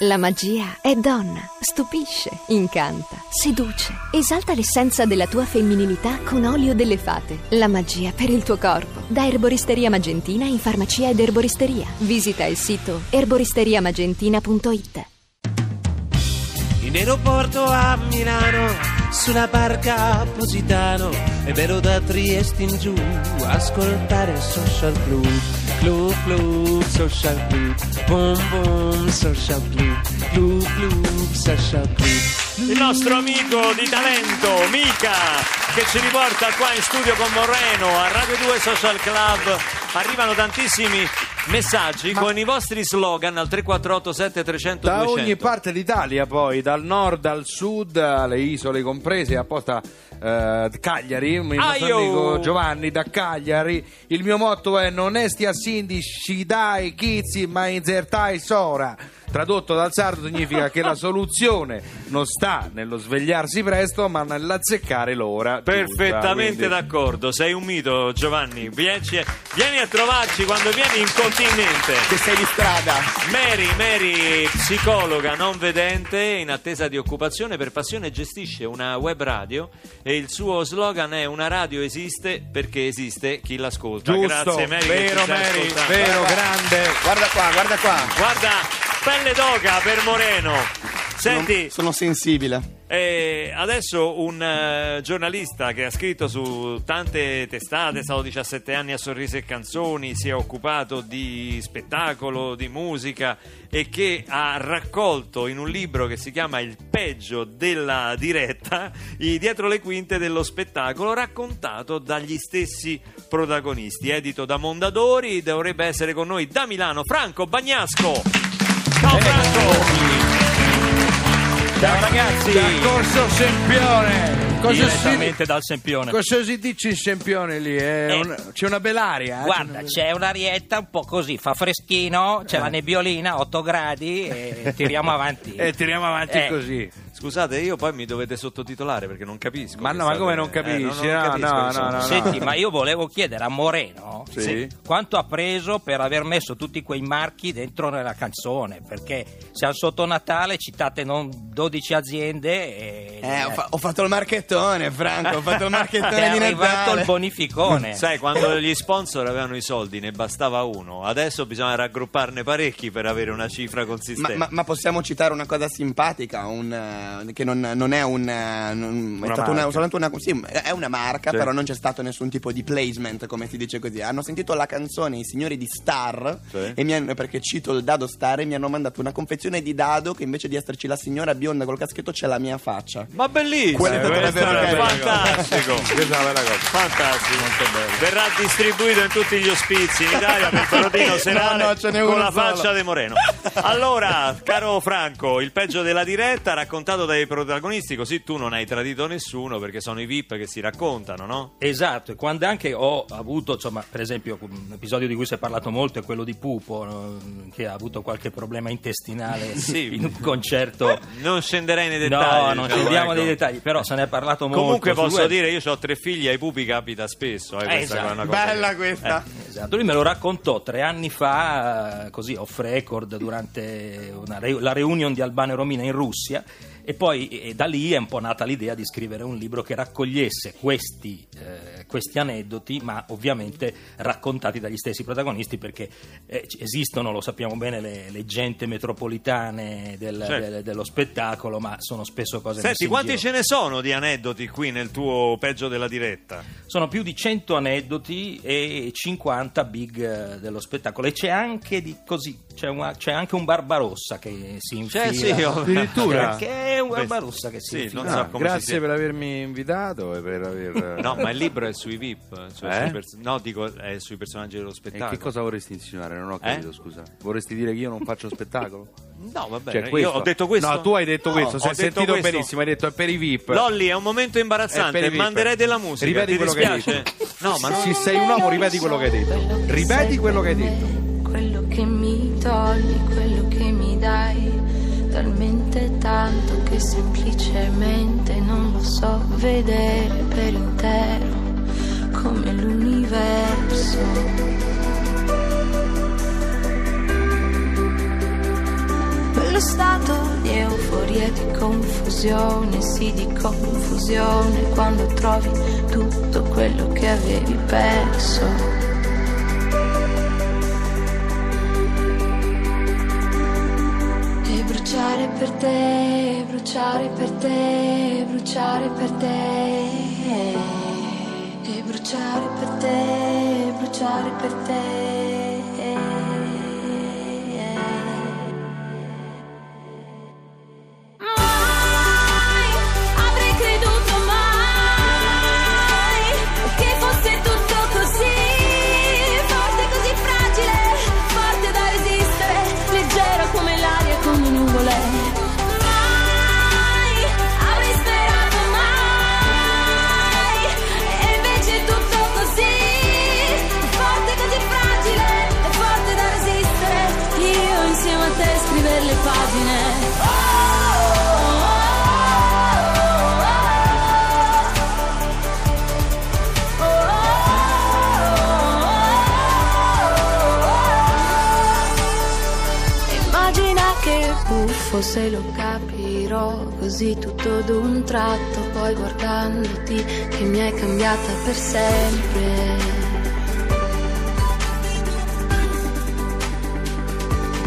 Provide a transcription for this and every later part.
La magia è donna, stupisce, incanta, seduce, esalta l'essenza della tua femminilità con olio delle fate. La magia per il tuo corpo. Da Erboristeria Magentina in farmacia ed erboristeria. Visita il sito erboristeriamagentina.it. In aeroporto a Milano, sulla barca Positano, e vero da Trieste in giù, ascoltare Social Club, Club Club, Social Club, Boom Boom, Social Club, Club Club, Social Club. Il nostro amico di talento, Mica, che ci riporta qua in studio con Moreno a Radio 2 Social Club. Arrivano tantissimi messaggi con i vostri slogan al 3487 300 Da 200. ogni parte d'Italia poi, dal nord al sud, alle isole comprese, apposta eh, Cagliari, Aio! amico Giovanni da Cagliari, il mio motto è non esti a Sindi, scidai chizzi, ma insertai sora. Tradotto dal sardo significa che la soluzione non sta nello svegliarsi presto, ma nell'azzeccare l'ora. giusta. Perfettamente Quindi- d'accordo, sei un mito Giovanni, Vieci- vieni a trovarci quando vieni in continente. che sei di strada. Mary, Mary, psicologa non vedente in attesa di occupazione per passione gestisce una web radio e il suo slogan è una radio esiste perché esiste chi l'ascolta. Giusto, Grazie Mary. vero Mary, vero, grande. Guarda qua, guarda qua. Guarda, pelle d'oca per Moreno. Senti, Sono, sono sensibile. eh, adesso un eh, giornalista che ha scritto su tante testate, è stato 17 anni a Sorrisi e Canzoni, si è occupato di spettacolo, di musica e che ha raccolto in un libro che si chiama Il peggio della diretta, i dietro le quinte dello spettacolo raccontato dagli stessi protagonisti. Edito da Mondadori, dovrebbe essere con noi da Milano Franco Bagnasco. Ciao Franco! Ciao ragazzi, Da Corso Sempione. Cosa si, direttamente dal Sempione. cosa si dice in Sempione lì? Eh. un- c'è una bell'aria? eh? Guarda, c'è un'arietta un po' così, fa freschino, c'è la nebbiolina, 8 gradi e tiriamo avanti. E tiriamo avanti Eh. così. Scusate, io poi mi dovete sottotitolare perché non capisco. Ma no, ma come non eh, capisci? non No, capisco, no, no, no. Senti, ma io volevo chiedere a Moreno Sì. quanto ha preso per aver messo tutti quei marchi dentro nella canzone, perché siamo sotto Natale, citate non 12 aziende e Eh, ho, fa- ho fatto il marchettone, Franco. Ho fatto il è marchettone di arrivato Natale. il bonificone. Sai, quando gli sponsor avevano i soldi ne bastava uno, adesso bisogna raggrupparne parecchi per avere una cifra Ma, consistente. ma- ma possiamo citare una cosa simpatica, un, eh, che non, non è un... eh, non- è Una stata una, marca. soltanto una... Sì, è una marca, Sì. però non c'è stato nessun tipo di placement, come si dice così. Hanno sentito la canzone I signori di Star, Sì. e mi hanno- perché cito il dado Star, e mi hanno mandato una confezione di dado che invece di esserci la signora bionda col caschetto c'è la mia faccia. Ma bellissimo! Quella è stata è carina. fantastico! Questa è una bella cosa. Fantastico, verrà distribuito in tutti gli ospizi in Italia per Perotino serale No, no, ce n'è con la solo. faccia di Moreno. Allora, caro Franco, il peggio della diretta raccontato dai protagonisti, così tu non hai tradito nessuno perché sono i VIP che si raccontano, no? Esatto, e quando anche ho avuto, insomma, per esempio, un episodio di cui si è parlato molto è quello di Pupo, no? che ha avuto qualche problema intestinale Sì. in un concerto. Non scenderei nei No, dettagli. non diciamo, scendiamo ecco. nei dettagli, però se ne è parlato molto. Comunque posso web. dire, io ho tre figli, ai pupi capita spesso. Eh, questa esatto. è una cosa Bella che- questa. Esatto, lui me lo raccontò tre anni fa, eh, così off record, durante una re- la reunion di Albano e Romina in Russia. E poi e da lì è un po' nata l'idea di scrivere un libro che raccogliesse questi, eh, questi aneddoti, ma ovviamente raccontati dagli stessi protagonisti, perché eh, esistono, lo sappiamo bene, le leggende metropolitane del- Certo. del- dello spettacolo, ma sono spesso cose Senti, messe in quanti giro. ce ne sono di aneddoti qui nel tuo peggio della diretta? Sono più di 100 aneddoti e 50 big eh, dello spettacolo. E c'è anche di così, c'è, una- c'è anche un Barbarossa che si infila. Cioè, sì, Addirittura? Che è un Barbarossa che si Sì, infila. non so Ah, grazie per avermi invitato e per aver... No, ma il libro è sui VIP. Cioè Eh? sui pers- no, dico, è sui personaggi dello E spettacolo. che cosa vorresti insinuare? Non ho capito, Eh? scusa. Vorresti dire che io non faccio spettacolo? No, va Cioè, questo. Io ho detto questo. No, tu hai detto No, questo, ho si è detto sentito questo. benissimo, hai detto è per i VIP. Lolli, è un momento imbarazzante. per i VIP. Manderei della musica. Ripeti Ti quello che hai dispiace? detto. No, ma non... Se sei un uomo, ripeti quello che hai detto. Ripeti quello che hai detto. Quello che mi togli, quello che mi dai, talmente tanto che semplicemente non lo so vedere per intero come l'universo. quello stato di euforia di confusione, sì di confusione, quando trovi tutto quello che avevi perso. Bruciare per te, bruciare per te, bruciare per te. Bruciare per te, bruciare per te. Buffo se lo capirò così tutto d'un tratto, poi guardandoti che mi hai cambiata per sempre.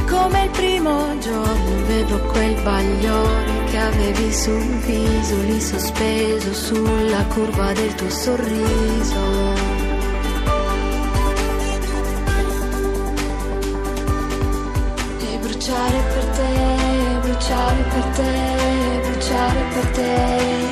Come il primo giorno vedo quel bagliore che avevi sul viso, lì sospeso sulla curva del tuo sorriso. Per te, bruciare per te.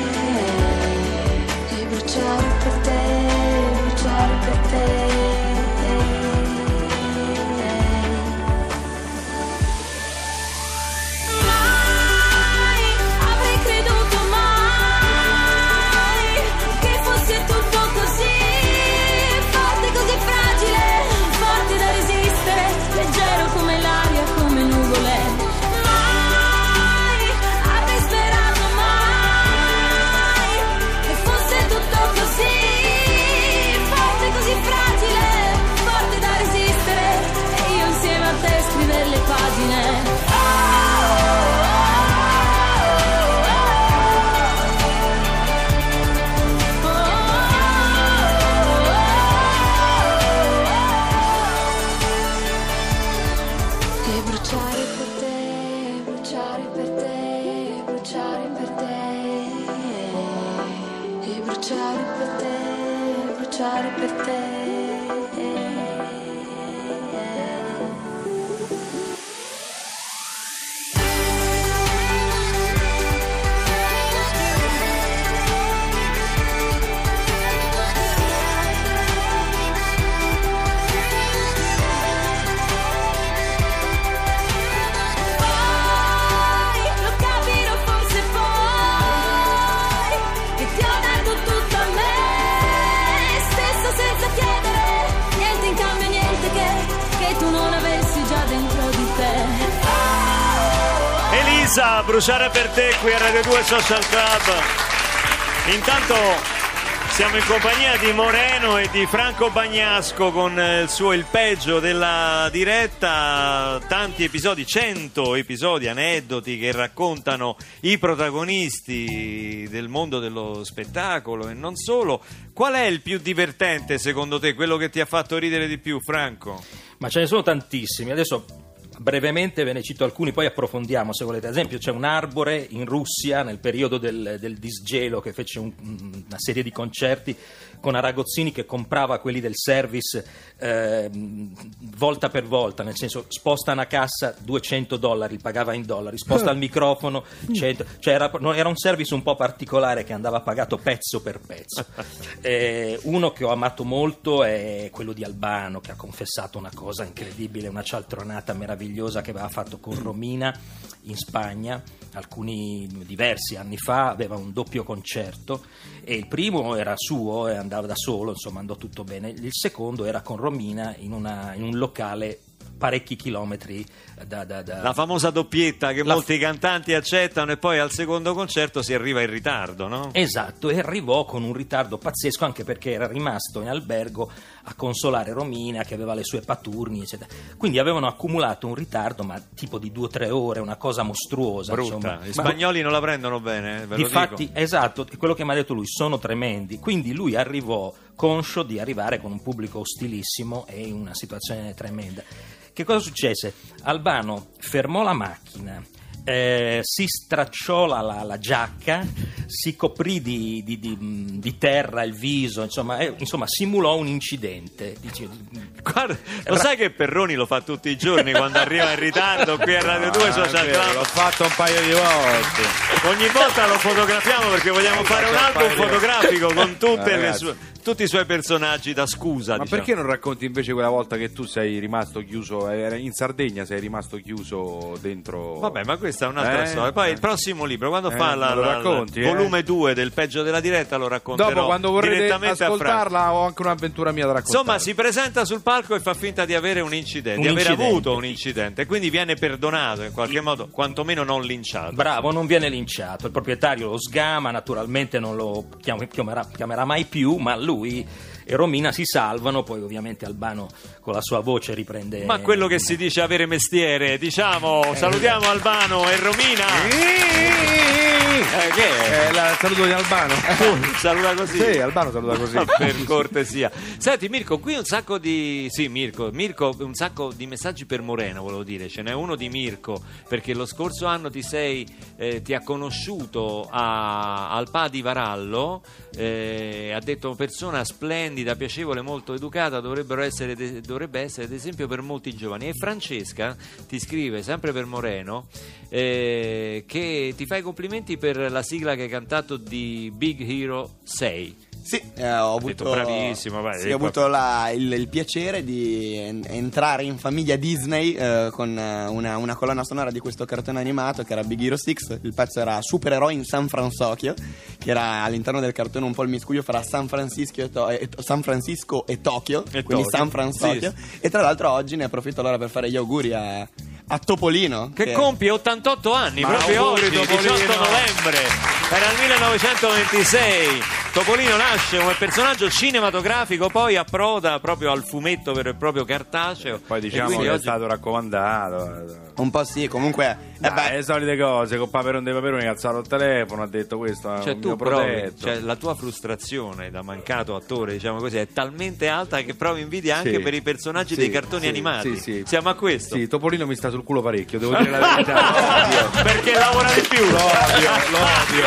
Elisa, bruciare per te qui a Radio 2 Social Club. Intanto siamo in compagnia di Moreno e di Franco Bagnasco con eh, il suo Il peggio della diretta, tanti episodi, 100 episodi, aneddoti che raccontano i protagonisti del mondo dello spettacolo e non solo. Qual è il più divertente secondo te, quello che ti ha fatto ridere di più, Franco? Ma ce ne sono tantissimi. Adesso brevemente ve ne cito alcuni, poi approfondiamo se volete. Ad esempio, c'è un arbore in Russia nel periodo del, del disgelo che fece un- una serie di concerti con Aragozzini che comprava quelli del service eh, volta per volta, nel senso sposta una cassa 200 dollari, pagava in dollari, sposta il microfono 100, cioè era, era un service un po' particolare che andava pagato pezzo per pezzo. Eh, uno che ho amato molto è quello di Albano che ha confessato una cosa incredibile, una cialtronata meravigliosa che aveva fatto con Romina in Spagna alcuni diversi anni fa, aveva un doppio concerto e il primo era suo e andava da solo, insomma andò tutto bene. Il secondo era con Romina in, una- in un locale parecchi chilometri da... da- da- La famosa doppietta che La- molti cantanti accettano e poi al secondo concerto si arriva in ritardo, no? Esatto, e arrivò con un ritardo pazzesco anche perché era rimasto in albergo a consolare Romina che aveva le sue paturni, eccetera. Quindi avevano accumulato un ritardo, ma tipo di due o tre ore, una cosa mostruosa. Brutta. insomma. Gli Ma- spagnoli non la prendono bene, eh, ve Difatti, esatto, quello che mi ha detto lui, sono tremendi. Quindi lui arrivò conscio di arrivare con un pubblico ostilissimo e in una situazione tremenda. Che cosa successe? Albano fermò la macchina. Eh, si stracciò la, la- la giacca, si coprì di, di- di- di terra il viso, insomma, eh, insomma, simulò un incidente. Dice- Guarda, lo sai che Perroni lo fa tutti i giorni quando arriva in ritardo qui a Radio 2 Ah, Social Club? L'ho fatto un paio di volte. Ogni volta lo fotografiamo perché vogliamo fare un album fotografico con tutte Eh, le ragazzi. sue- tutti i suoi personaggi da scusa. Ma diciamo. perché non racconti invece quella volta che tu sei rimasto chiuso era in Sardegna, sei rimasto chiuso dentro Vabbè, ma questa è un'altra Eh? storia. Poi Eh. il prossimo libro, quando Eh, fa la, la- racconti, eh? volume 2 del peggio della diretta, lo racconterò Dopo quando vorrete direttamente a Franco. ascoltarla ho anche un'avventura mia da raccontare. Insomma, si presenta sul palco e fa finta di avere un incidente, Un di aver incidente. avuto un incidente, quindi viene perdonato in qualche modo, quantomeno non linciato. Bravo, non viene linciato. Il proprietario lo sgama, naturalmente non lo chiam- chiamerà, chiamerà mai più, ma lui e Romina si salvano. Poi, ovviamente, Albano con la sua voce riprende. Ma quello che si dice avere mestiere, diciamo, salutiamo Albano e Romina. Eh, che è? Eh, la- saluto di Albano. Saluta così. Sì, Albano saluta così. per cortesia. Senti Mirko, qui un sacco di sì, Mirko, Mirko, un sacco di messaggi per Moreno, volevo dire, ce n'è uno di Mirko perché lo scorso anno ti sei eh, ti ha conosciuto a, al PA di Varallo, eh, ha detto persona splendida, piacevole, molto educata, dovrebbero essere de- dovrebbe essere ad esempio per molti giovani. E Francesca ti scrive sempre per Moreno eh, che ti fa i complimenti per la sigla che hai cantato di Big Hero 6. Sì, eh, ho avuto, bravissimo, vai, sì, ho avuto la- il, il piacere di en- entrare in famiglia Disney eh, con eh, una, una colonna sonora di questo cartone animato che era Big Hero 6. Il pezzo era Supereroi in San Francisco, che era all'interno del cartone un po' il miscuglio fra San Francisco e, To- e- San Francisco e Tokyo, E quindi Tokyo, San Francisco. sì. E tra l'altro oggi ne approfitto allora per fare gli auguri a, a Topolino. che compie 88 anni Ma proprio auguri, oggi, Topolino. 18 novembre. Era il 1926. Topolino nasce come personaggio cinematografico, poi approda proprio al fumetto vero e proprio cartaceo. Poi diciamo che è oggi- stato raccomandato. Un po' sì, comunque... eh Dai, beh, le solite cose, con Paperone dei Paperoni ha alzato il telefono, ha detto questo è Cioè, un tu mio provi, protetto. cioè, la tua frustrazione da mancato attore, diciamo così, è talmente alta che provi invidia anche Sì. per i personaggi Sì, dei cartoni sì, animati. sì, sì. Siamo a questo. Sì, Topolino mi sta sul culo parecchio, devo dire la verità. L'odio. Perché lavora di più. L'odio, l'odio,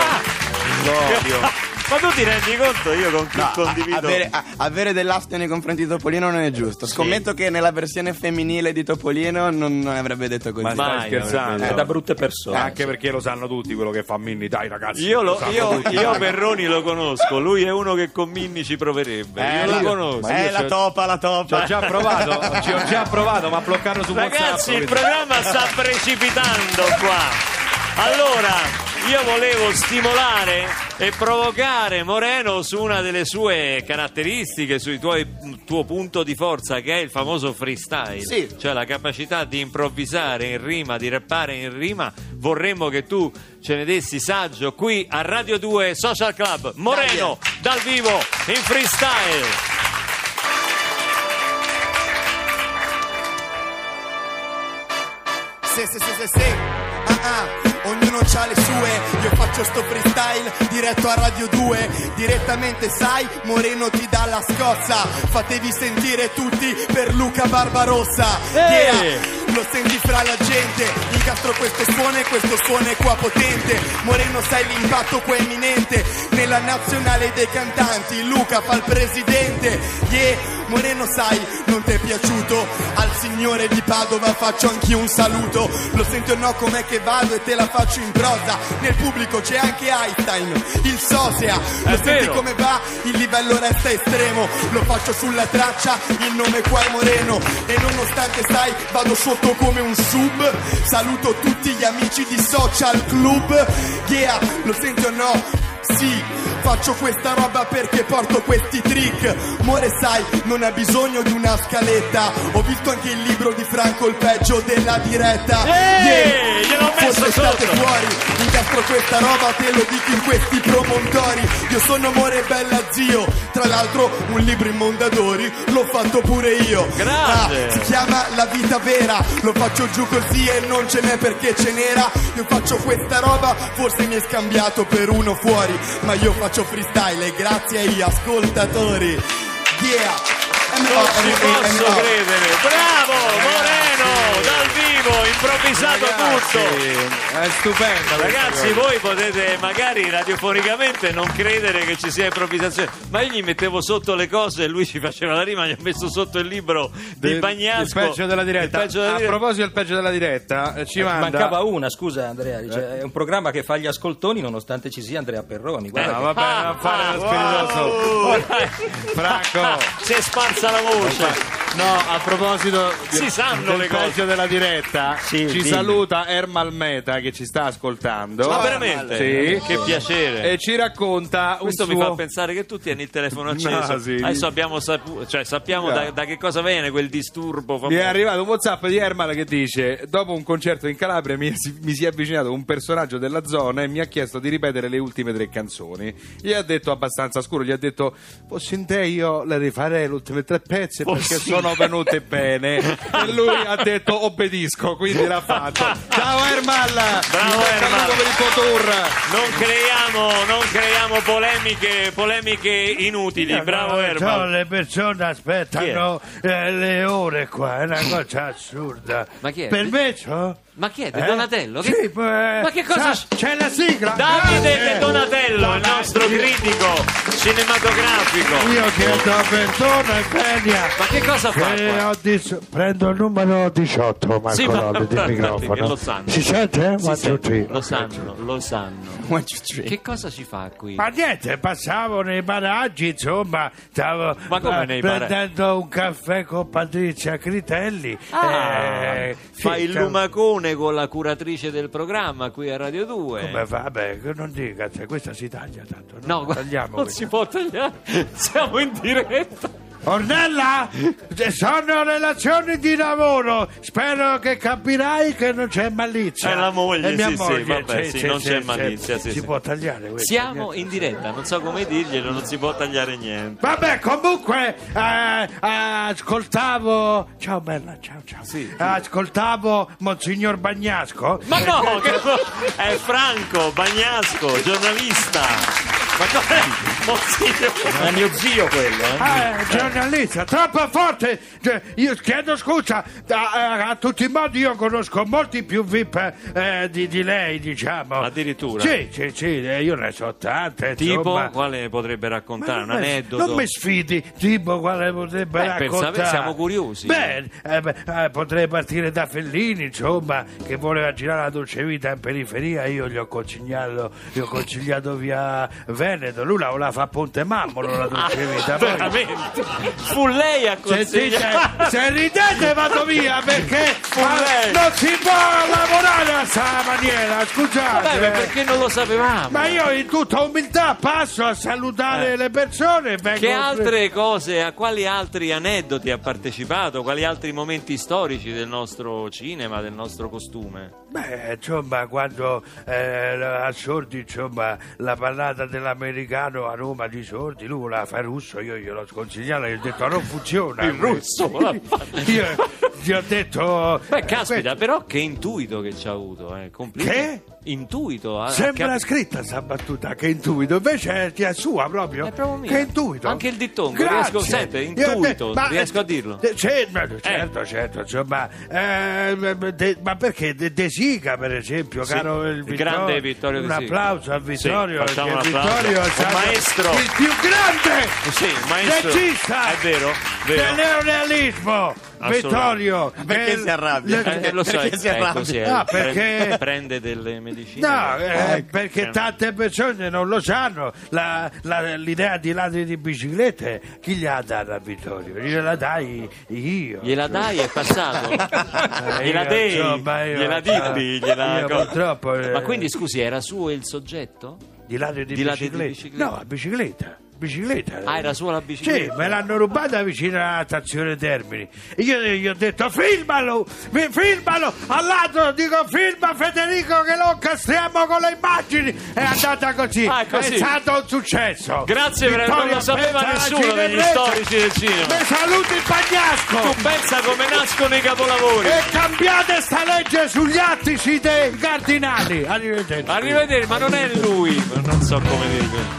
l'odio. Ma tu ti rendi conto io con chi No, condivido? avere, a- avere dell'astio nei confronti di Topolino non è giusto. Scommetto che nella versione femminile di Topolino non, non avrebbe detto così. Ma stai Mai, scherzando? È da brutte persone. Anche perché lo sanno tutti quello che fa Minni, dai ragazzi. Io, lo- sanno io, tutti. io Perroni lo conosco, lui è uno che con Minni ci proverebbe. Eh, io lo la- conosco. Eh, la topa, la Ci ho topa. già provato, ci ho già provato, ma bloccarlo su Ragazzi, WhatsApp. il programma sta precipitando qua. Allora, io volevo stimolare e provocare Moreno su una delle sue caratteristiche, sul tuo, punto di forza, che è il famoso freestyle. Sì. Cioè la capacità di improvvisare in rima, di rappare in rima. Vorremmo che tu ce ne dessi saggio qui a Radio 2 Social Club. Moreno, dal vivo, in freestyle. Se, se, se, se, se. Ah, ah. Ognuno ha le sue, io faccio sto freestyle diretto a Radio 2, direttamente sai, Moreno ti dà la scossa, fatevi sentire tutti per Luca Barbarossa, yeah, lo senti fra la gente, incastro queste suone, questo suono è qua potente, Moreno sai l'impatto qua eminente, nella nazionale dei cantanti, Luca fa il presidente, yeah, Moreno sai, non ti è piaciuto, al signore di Padova faccio anch'io un saluto, lo senti o no com'è che vado e te la faccio in prosa, nel pubblico c'è anche Einstein, il Sosea, lo senti vero. come va, il livello resta estremo, lo faccio sulla traccia, il nome qua è Moreno, e nonostante sai, vado sotto come un sub, saluto tutti gli amici di Social Club, yeah, lo senti o no? Sì, faccio questa roba perché porto questi trick. More sai, non ha bisogno di una scaletta. Ho visto anche il libro di Franco, il peggio della diretta. Ehi, gliel'ho messo Forse state fuori, incastro questa roba, te lo dico in questi promontori. Io sono Amore Bella Zio, tra l'altro un libro in Mondadori, l'ho fatto pure io. Grande. Ah, si chiama La vita vera, lo faccio giù così e non ce n'è perché ce n'era. Io faccio questa roba, forse mi è scambiato per uno fuori. Ma io faccio freestyle e grazie agli ascoltatori. Yeah Non ci posso credere. Bravo, Moreno, dal vivo, improvvisato tutto. È stupenda. questa Ragazzi, voi potete magari radiofonicamente non credere che ci sia improvvisazione, ma io gli mettevo sotto le cose e lui ci faceva la rima, gli ho messo sotto il libro di Del- Bagnasco. Il peggio della diretta. Peggio della A diretta. proposito del peggio della diretta, eh, ci manda. Mancava una, scusa Andrea, dice, è un programma che fa gli ascoltoni nonostante ci sia Andrea Perroni. Guarda No, che- vabbè, Ah, non fare lo wow. spiritoso. Franco. Si è sparsa la voce. No, a proposito Si sanno del le cose. della diretta, Sì, ci dimmi. saluta Ermal Meta che ci sta ascoltando. Ma veramente? Sì. Che piacere. E ci racconta Questo un mi suo... fa pensare che tutti hanno il telefono acceso. No, sì. Adesso abbiamo saputo, cioè sappiamo da, da che cosa viene quel disturbo Mi famoso. è arrivato un whatsapp di Ermal che dice dopo un concerto in Calabria mi, mi si è avvicinato un personaggio della zona e mi ha chiesto di ripetere le ultime tre canzoni gli ha detto abbastanza scuro gli ha detto fossi in te io le rifarei le ultime tre pezzi perché Fossi- sono venute bene e lui ha detto obbedisco quindi l'ha fatto ciao Ermal Bravo, Ermal. per il tuo tour Non creiamo, non creiamo polemiche, polemiche inutili. Bravo Cioè, Ermal. le persone aspettano eh, le ore qua, è una cosa assurda. Ma chi è? Per me ciò? Ma chi è? De Eh? Donatello? Sì, Che- poi, Ma che cosa- sa- C'è la sigla! Davide Grazie. De Donatello, il nostro critico cinematografico. Io chiedo perdono e venia. Ma che cosa fa che dis- prendo il numero 18 Marco Sì, ma- Lolli, di microfono. lo sanno. Si sente? Sì, sì, two, three. lo sanno, lo sanno. Che cosa ci fa qui? Ma niente, passavo nei paraggi, insomma, stavo Ma come eh, nei prendendo un caffè con Patrizia Critelli. Ah, eh, fa sì, il stavo- lumacone con la curatrice del programma qui a Radio 2. Come fa? Vabbè, che non dica, cioè, questa si taglia tanto. No, No, guarda, tagliamo non questa. si può tagliare. Siamo in diretta. Ornella, eh, sono relazioni di lavoro. Spero che capirai che non c'è malizia. È la moglie, È mia sì, sì, moglie, vabbè, sì, non c'è malizia, sì, si sì. può tagliare questo. Siamo niente. in diretta, non so come dirglielo, non si può tagliare niente. Vabbè, comunque, eh, eh, ascoltavo. Ciao, bella, ciao, ciao. Ascoltavo Monsignor Bagnasco. Ma no, che co- è Franco Bagnasco, giornalista. Ma come? Monsignor. È mio zio quello, eh? Ah, giornalista, troppo forte. Cioè, Io chiedo scusa, a, a tutti i modi io conosco molti più VIP eh, di, di lei, diciamo. Addirittura? Sì, sì, sì, eh, io ne so tante. Tipo, insomma. quale potrebbe raccontare? Un aneddoto? Non mi sfidi, tipo quale potrebbe Beh, per raccontare. sapere, siamo curiosi. Beh, eh, beh, eh, potrei partire da Fellini, insomma, che voleva girare la dolce vita in periferia. Io gli ho consigliato, gli ho consigliato via Veneto. Lui la voleva fare a Ponte Mammolo la dolce vita. Ah, Veramente? Fu lei a consigliare. se ridete vado via perché ma non si può lavorare a questa maniera, scusate. Vabbè, ma perché non lo sapevamo? Ma io in tutta umiltà passo a salutare le persone. Eh. Che altre cose, a quali altri aneddoti ha partecipato? Quali altri momenti storici del nostro cinema, del nostro costume? Beh, insomma, quando eh, a Sordi, insomma, la parlata dell'americano a Roma di Sordi, lui voleva fare russo, io gliel'ho sconsigliato, gli ho detto non funziona. Il russo. Io gli ho detto... Beh, eh, caspita, però che intuito che ci ha avuto, eh. Complimenti. Che? Intuito. ha- Sembra ha- scritta sta battuta, che intuito, invece è sua proprio. È proprio mia. Che intuito. Anche il dittongo, Grazie. riesco- sente, Io- intuito, ma- riesco a dirlo. eh, sì, ma- certo, certo, insomma, eh, de- ma perché De, De Sica, per esempio, Sì, caro il, il Vittorio, grande Vittorio De un Sica. applauso a Vittorio, facciamo perché un applauso. Vittorio è Un stato maestro. il più grande Sì, maestro. regista È vero, vero. del neorealismo. Vittorio, Perché eh, si arrabbia? le- Eh, lo so, Perché si ecco, arrabbia? sì, eh, No, prende- perché- prende delle medicine. No, eh, Ecco. perché Eh, tante persone non lo sanno. La- la- l'idea di ladri di biciclette, chi gliela dà a Vittorio? Gliela dai io. Gliela dai, è passato? Eh, gliela dei? insomma, io, gliela ditti? Gliela... purtroppo, eh, Ma quindi scusi, era suo il soggetto? Di ladri di, di ladri di biciclette. biciclette? No, bicicletta. Bicicletta. Ah, era sua la bicicletta? Sì, me l'hanno rubata vicino alla stazione Termini. E io gli ho detto filmalo, filmalo, al lato dico filma Federico che lo castriamo con le immagini. È andata così, Ah, è così. è stato un successo. Grazie, per- non lo sapeva nessuno degli storici del cinema. Mi saluti il Bagnasco. Tu pensa come nascono i capolavori. E cambiate sta legge sugli attici dei cardinali. Arrivederci. Arrivederci, ma non è lui. Non so come dire.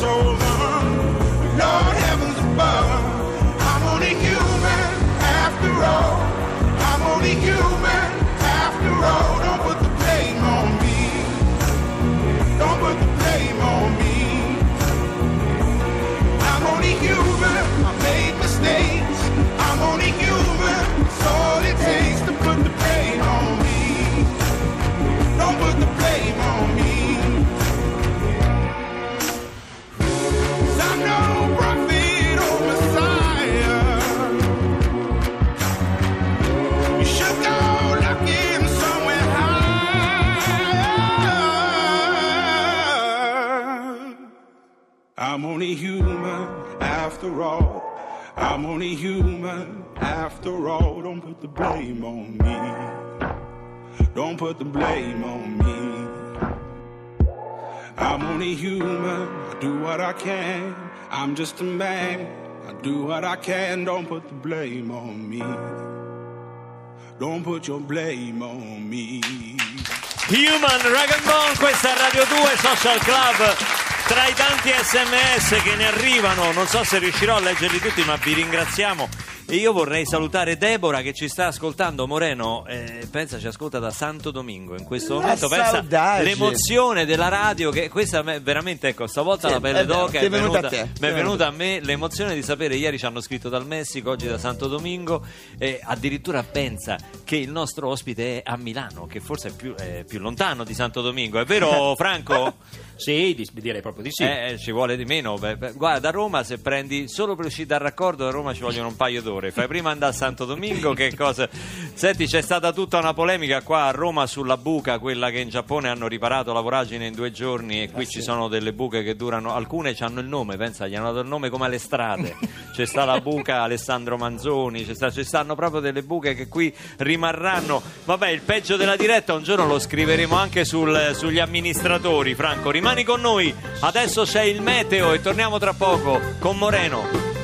so only human after all. I'm only human after all. Don't put the blame on me. Don't put the blame on me. I'm only human. I do what I can. I'm just a man. I do what I can. Don't put the blame on me. Don't put your blame on me. Human Rag and Bone, questa è Radio 2 Social Club. Tra i tanti sms che ne arrivano, non so se riuscirò a leggerli tutti, ma vi ringraziamo. E io vorrei salutare Deborah che ci sta ascoltando. Moreno, eh, pensa, ci ascolta da Santo Domingo in questo La momento. Pensa l'emozione della radio, che questa me veramente, ecco, stavolta Sì, la pelle vero, d'oca è è venuta venuta, a te, mi ti è venuta a me l'emozione di sapere. Ieri ci hanno scritto dal Messico, oggi da Santo Domingo. E addirittura pensa che il nostro ospite è a Milano, che forse è più, è più lontano di Santo Domingo. È vero, Franco? Sì, di- direi proprio proprio di sì. Eh, eh, ci vuole di meno. Beh, beh, guarda, da Roma se prendi solo per uscire dal raccordo, da Roma ci vogliono un paio d'ore. Fai prima andare a Santo Domingo, che cosa. Senti, c'è stata tutta una polemica qua a Roma sulla buca, quella che in Giappone hanno riparato la voragine in due giorni e qui ci sono delle buche che durano. Alcune hanno il nome, pensa, gli hanno dato il nome come alle strade. C'è sta la buca Alessandro Manzoni, c'è sta- ci stanno proprio delle buche che qui rimarranno. Vabbè, il peggio della diretta un giorno lo scriveremo anche sul- sugli amministratori. Franco, rimani con noi. Adesso c'è il meteo e torniamo tra poco con Moreno.